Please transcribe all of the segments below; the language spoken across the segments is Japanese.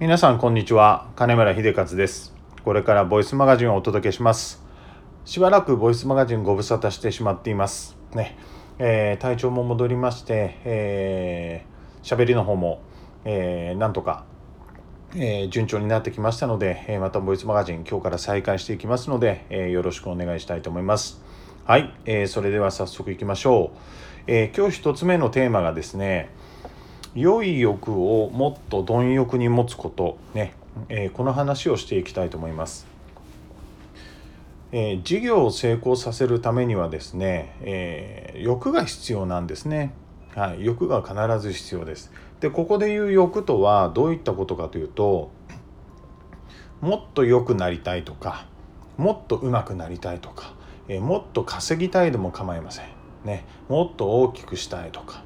皆さんこんにちは。金村秀勝です。これからボイスマガジンをお届けします。しばらくボイスマガジンご無沙汰してしまっています。ね、えー、体調も戻りましてえー、喋りの方も、えー、なんとかえー、順調になってきましたので、え、またボイスマガジン今日から再開していきますので、え、よろしくお願いしたいと思います。はい、えそれでは早速いきましょう、え今日一つ目のテーマがですね良い欲をもっと貪欲に持つことね、えー、この話をしていきたいと思います。えー、事業を成功させるためにはですね、えー、欲が必要なんですね。はい、欲が必ず必要です。でここで言う欲とはどういったことかというともっと良くなりたいとかもっと上手くなりたいとか、えー、もっと稼ぎたいでも構いません。ね、もっと大きくしたいとか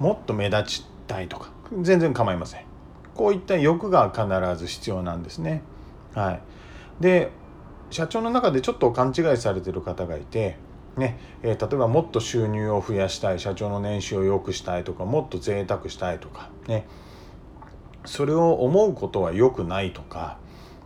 もっと目立ちたいとか全然構いません。こういった欲が必ず必要なんですね。はい。で社長の中でちょっと勘違いされてる方がいてねえー、例えばもっと収入を増やしたい社長の年収を良くしたいとかもっと贅沢したいとかね。それを思うことは良くないとか、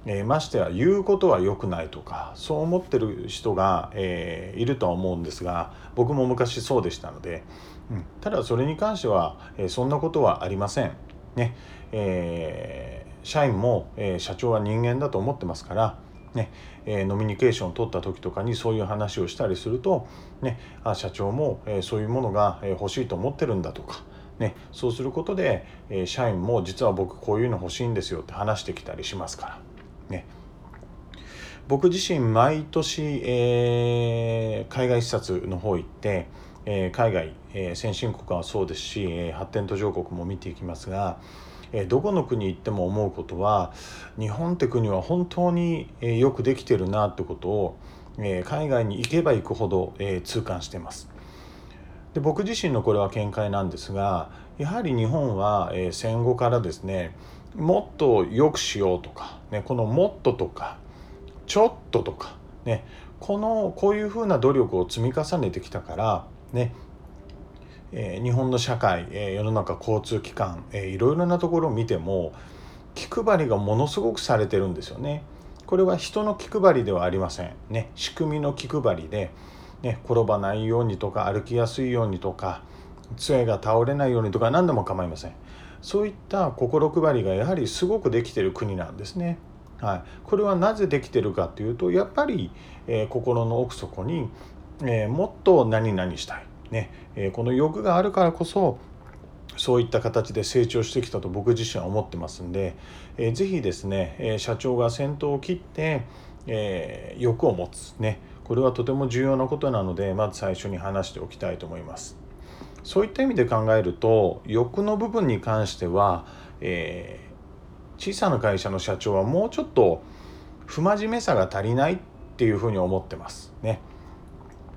えー、ましては言うことは良くないとかそう思ってる人が、えー、いるとは思うんですが僕も昔そうでしたのでうん、ただそれに関しては、えー、そんなことはありません。ねえ、社員も、え、社長は人間だと思ってますから、ねえー、ノミニケーションを取った時とかにそういう話をしたりすると、ね、あ社長も、え、そういうものが欲しいと思ってるんだとか、ね、そうすることで、え、社員も実は僕こういうの欲しいんですよって話してきたりしますから。ね僕自身毎年、えー、海外視察の方行って、えー、海外、えー、先進国はそうですし、えー、発展途上国も見ていきますが、えー、どこの国行っても思うことは日本って国は本当に、えー、よくできてるなってことを、えー、海外に行けば行くほど、えー、痛感してます。で僕自身のこれは見解なんですがやはり日本は、えー、戦後からですねもっと良くしようとか、ね、この「もっと」とか「ちょっと」とか、ね、このこういうふうな努力を積み重ねてきたからねえー、日本の社会、えー、世の中交通機関、えー、いろいろなところを見ても気配りがものすごくされてるんですよね。これは人の気配りではありません。ね、仕組みの気配りで、ね、転ばないようにとか歩きやすいようにとか杖が倒れないようにとか何でも構いません。そういった心配りがやはりすごくできてる国なんですね。はい、これはなぜできてるかというとやっぱり、えー、心の奥底にえー、もっと何々したい、ね。えー、この欲があるからこそそういった形で成長してきたと僕自身は思ってますんで、えー、ぜひですね、え、社長が先頭を切って、え、欲を持つ。ね。これはとても重要なことなのでまず最初に話しておきたいと思います。そういった意味で考えると欲の部分に関しては、えー、小さな会社の社長はもうちょっと不真面目さが足りないっていうふうに思ってますね。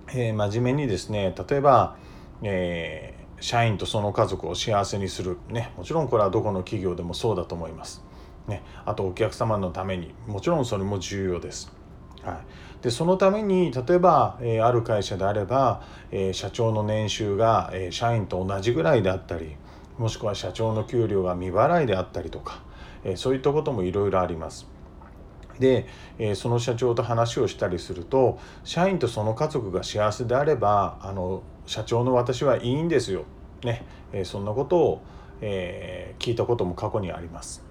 えー、真面目にですね例えば、えー、社員とその家族を幸せにする、ね、もちろんこれはどこの企業でもそうだと思います。ね、あとお客様のためにもちろんそれも重要です。はい、でそのために例えば、えー、ある会社であれば、えー、社長の年収が、えー、社員と同じぐらいであったりもしくは社長の給料が未払いであったりとか、えそういったこともいろいろあります。で、え、その社長と話をしたりすると社員とその家族が幸せであればあの社長の私はいいんですよ、ねえ、そんなことを、えー、聞いたことも過去にあります。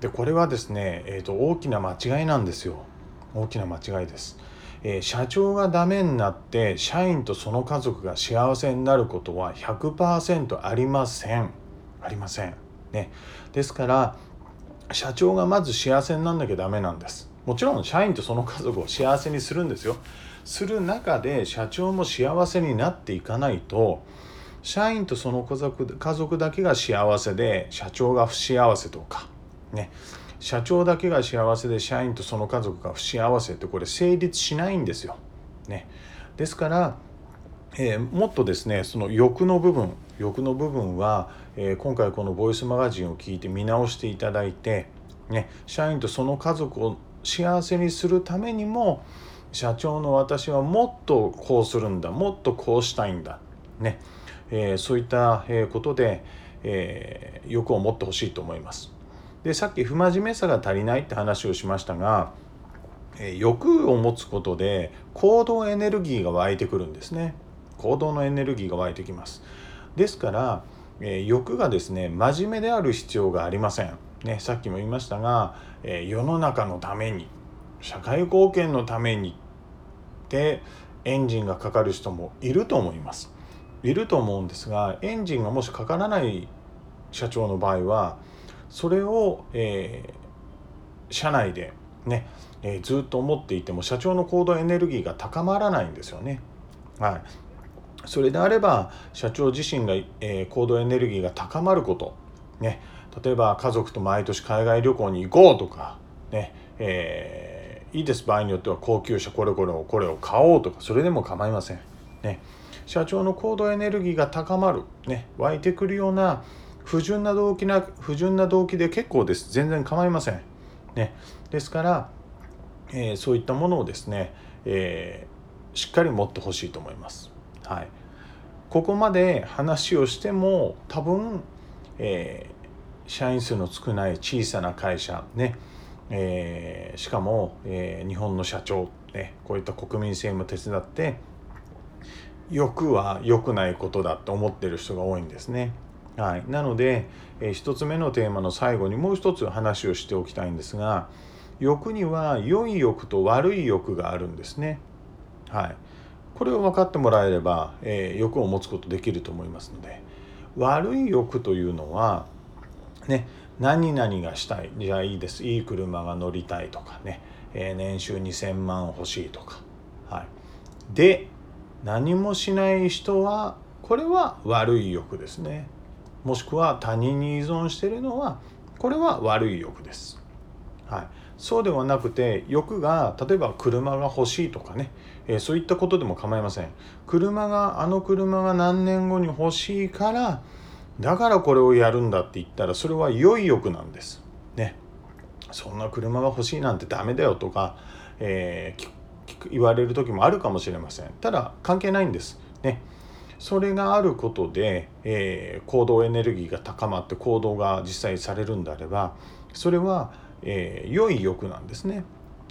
でこれはですね、えーと、大きな間違いなんですよ大きな間違いです。えー、社長がダメになって社員とその家族が幸せになることは100%ありません。ありません。ね、ですから社長がまず幸せになんなきゃダメなんです。もちろん社員とその家族を幸せにするんですよ。する中で社長も幸せになっていかないと社員とその家族家族だけが幸せで社長が不幸せとか。ね。社長だけが幸せで社員とその家族が不幸せってこれ成立しないんですよ。ね、ですからえー、もっとですねその欲の部分欲の部分は、えー、今回このボイスマガジンを聞いて見直していただいて、ね、社員とその家族を幸せにするためにも社長の私はもっとこうするんだもっとこうしたいんだ、ねえー、そういったことで、え、欲を持ってほしいと思います。でさっき不真面目さが足りないって話をしましたが、え、欲を持つことで行動エネルギーが湧いてくるんですね。行動のエネルギーが湧いてきます。ですから、え、欲がですね真面目である必要がありません。ね、さっきも言いましたが、え、世の中のために社会貢献のためにってエンジンがかかる人もいると思います。いると思うんですがエンジンがもしかからない社長の場合はそれを、えー、社内でね、えー、ずっと思っていても社長の行動エネルギーが高まらないんですよね。はい、それであれば社長自身が、えー、行動エネルギーが高まること、ね、例えば家族と毎年海外旅行に行こうとか、ね。えー、いいです。場合によっては高級車これこれをこれを買おうとか。それでも構いません。ね、社長の行動エネルギーが高まる、ね、湧いてくるような不純な動機な不純な動機で結構です全然構いません。ね、ですから、えー、そういったものをですね、えー、しっかり持ってほしいと思います。はい、ここまで話をしても多分、えー、社員数の少ない小さな会社ね、え、しかも、え、日本の社長、ね、こういった国民性も手伝って欲は良くないことだと思ってる人が多いんですね。はい、なので、えー、1つ目のテーマの最後にもう一つ話をしておきたいんですが欲には良い欲と悪い欲があるんですね。はい、これを分かってもらえれば、えー、欲を持つことできると思いますので。悪い欲というのはね何々がしたい。じゃあいいです。いい車が乗りたいとかね、えー、年収2,000万欲しいとか。はい、で何もしない人はこれは悪い欲ですね。もしくは他人に依存しているのはこれは悪い欲です。はい、そうではなくて欲が例えば車が欲しいとかね、えー、そういったことでも構いません。車があの車が何年後に欲しいからだからこれをやるんだって言ったらそれは良い欲なんです。ね。そんな車が欲しいなんてダメだよとか、えー、言われる時もあるかもしれません。ただ関係ないんです。ね。それがあることで、えー、行動エネルギーが高まって行動が実際されるんであればそれは、えー、良い欲なんですね。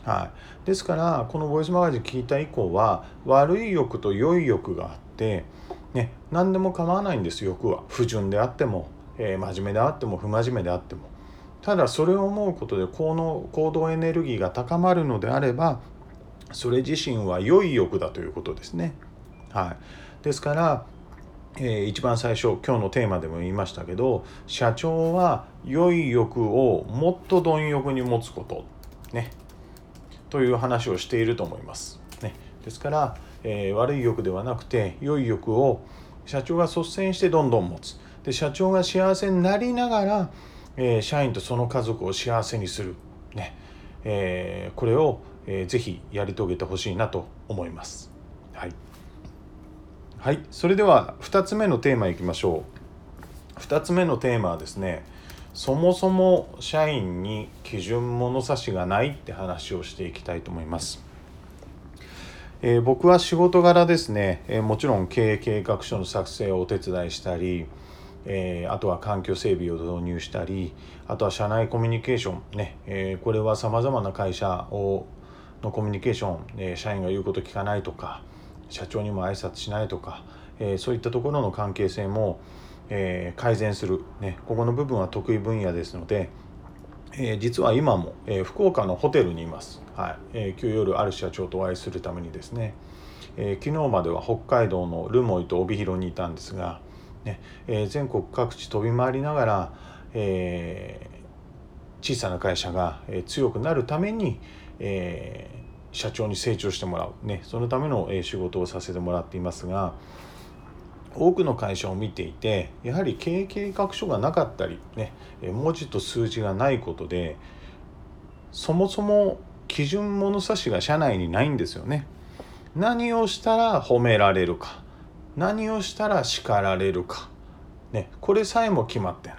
はい、ですからこのボイスマガジン聞いた以降は悪い欲と良い欲があって、ね、何でも構わないんです欲は不純であっても、えー、真面目であっても不真面目であってもただそれを思うことでこの行動エネルギーが高まるのであればそれ自身は良い欲だということですね。はい、ですから、えー、一番最初今日のテーマでも言いましたけど社長は良い欲をもっと貪欲に持つことね。という話をしていると思います。ね、ですから、えー、悪い欲ではなくて良い欲を社長が率先してどんどん持つ。で社長が幸せになりながら、えー、社員とその家族を幸せにする、ね。えー、これを、えー、ぜひやり遂げてほしいなと思います。はい。はいそれでは2つ目のテーマいきましょう2つ目のテーマはですねそもそも社員に基準物差しがないって話をしていきたいと思います。えー、僕は仕事柄ですね、えー、もちろん経営計画書の作成をお手伝いしたり、えー、あとは環境整備を導入したりあとは社内コミュニケーションね、えこれはさまざまな会社をのコミュニケーション、え社員が言うこと聞かないとか社長にも挨拶しないとか、えー、そういったところの関係性も、えー、改善する、ね、ここの部分は得意分野ですので、えー、実は今も、え福岡のホテルにいます、はい。え今日夜ある社長とお会いするためにですね、え昨日までは北海道の留萌と帯広にいたんですが、ねえ全国各地飛び回りながら、え小さな会社が強くなるために、えー、社長に成長してもらう、ね、そのための仕事をさせてもらっていますが多くの会社を見ていてやはり経営計画書がなかったり、ね、文字と数字がないことでそもそも基準物差しが社内にないんですよね。何をしたら褒められるか何をしたら叱られるか、ね、これさえも決まってない。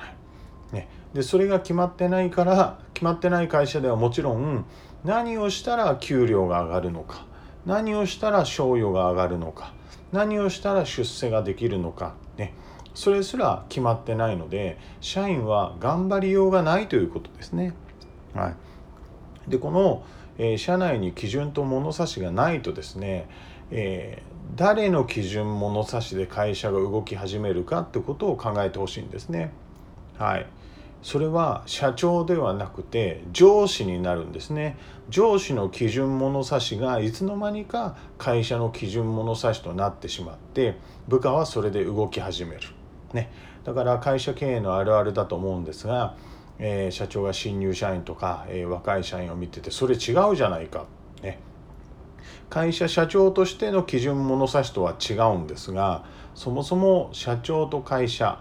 ね、でそれが決まってないから決まってない会社ではもちろん何をしたら給料が上がるのか。何をしたら賞与が上がるのか。何をしたら出世ができるのか、ね、それすら決まってないので社員は頑張りようがないということですね。はい、でこの、えー、社内に基準と物差しがないとですね、えー、誰の基準物差しで会社が動き始めるかってことを考えてほしいんですね。はい、それは社長ではなくて上司になるんですね。上司の基準物差しがいつの間にか会社の基準物差しとなってしまって部下はそれで動き始める、ね、だから会社経営のあるあるだと思うんですが、えー、社長が新入社員とか、えー、若い社員を見ててそれ違うじゃないか、ね、会社社長としての基準物差しとは違うんですがそもそも社長と会社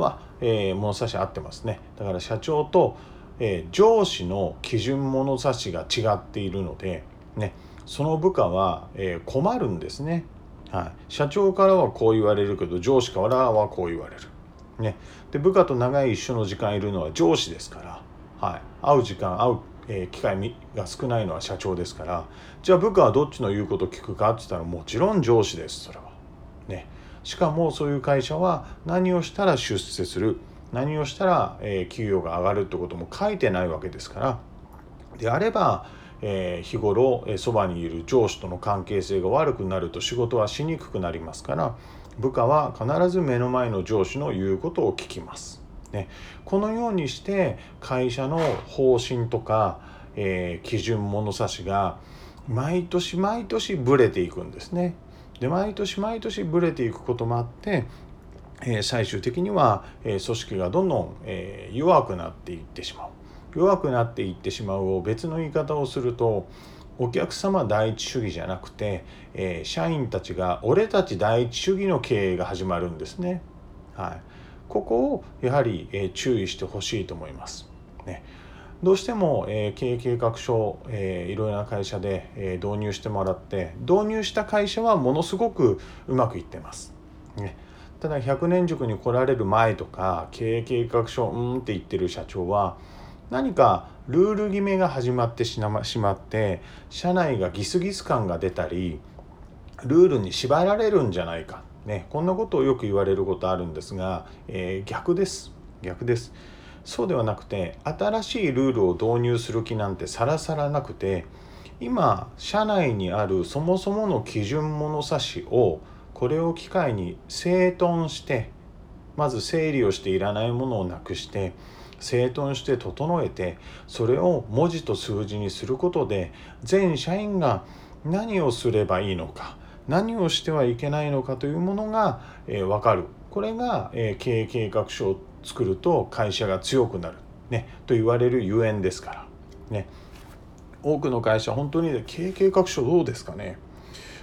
はえー、物差し合ってますね。だから社長と、えー、上司の基準物差しが違っているので、ね、その部下は、えー、困るんですね、はい、社長からはこう言われるけど上司からはこう言われる、ね、で部下と長い一緒の時間いるのは上司ですから、はい、会う時間会うえ機会が少ないのは社長ですから。じゃあ部下はどっちの言うことを聞くかって言ったらもちろん上司です。それは。しかもそういう会社は何をしたら出世する何をしたら、え給与が上がるってことも書いてないわけですからであれば、え日頃そばにいる上司との関係性が悪くなると仕事はしにくくなりますから部下は必ず目の前の上司の言うことを聞きます。ね、このようにして会社の方針とか、えー、基準物差しが毎年毎年ブレていくんですね。で毎年毎年ブレていくこともあって、え最終的には、え組織がどんどん、え弱くなっていってしまう弱くなっていってしまうを別の言い方をするとお客様第一主義じゃなくて、え社員たちが俺たち第一主義の経営が始まるんですね。はい、ここをやはり、え注意してほしいと思います。ねどうしても、え、経営計画書、えー、いろいろな会社で、え、導入してもらって導入した会社はものすごくうまくいってます。ね、ただ100年塾に来られる前とか経営計画書うんって言ってる社長は何かルール決めが始まってしまって社内がギスギス感が出たりルールに縛られるんじゃないか、ね、こんなことをよく言われることあるんですが、え逆です逆です。そうではなくて新しいルールを導入する気なんてさらさらなくて今社内にあるそもそもの基準物差しをこれを機会に整頓してまず整理をしていらないものをなくして整頓して整えてそれを文字と数字にすることで全社員が何をすればいいのか何をしてはいけないのかというものが、えー、分かる。これが、えー、経営計画書作ると会社が強くなる、ね、と言われるゆえんですから、ね、多くの会社本当に経営計画書どうですかね。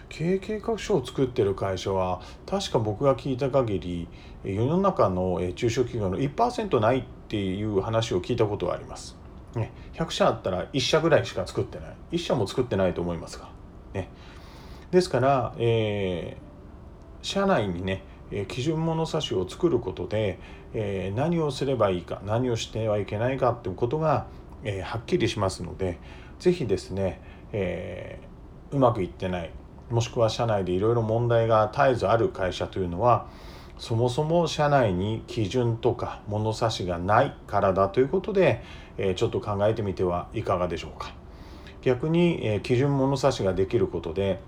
経営計画書を作ってる会社は確か僕が聞いた限り世の中の中小企業の1%ないっていう話を聞いたことがあります。ね、100社あったら1社ぐらいしか作ってない。1社も作ってないと思いますが、ね、ですから、えー、社内にね基準物差しを作ることで、え、何をすればいいか何をしてはいけないかっていうことが、え、はっきりしますので是非ですね、え、うまくいってないもしくは社内でいろいろ問題が絶えずある会社というのはそもそも社内に基準とか物差しがないからだということで、え、ちょっと考えてみてはいかがでしょうか。逆に、え、基準物差しができることで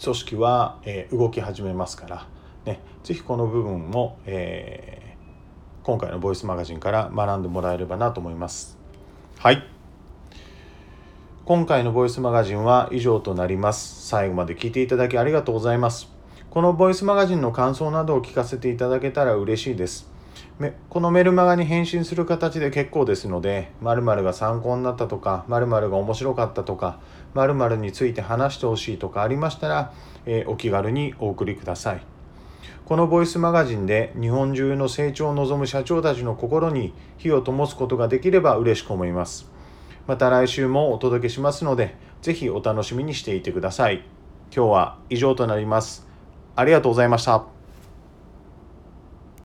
組織は、え、動き始めますから、ね、ぜひこの部分も、えー、今回のボイスマガジンから学んでもらえればなと思います。はい今回のボイスマガジンは以上となります。最後まで聞いていただきありがとうございます。このボイスマガジンの感想などを聞かせていただけたら嬉しいです。このメルマガに返信する形で結構ですので、〇〇が参考になったとか、〇〇が面白かったとか、〇〇について話してほしいとかありましたら、えー、お気軽にお送りください。このボイスマガジンで日本中の成長を望む社長たちの心に火を灯すことができれば嬉しく思います。また来週もお届けしますので、ぜひお楽しみにしていてください。今日は以上となります。ありがとうございました。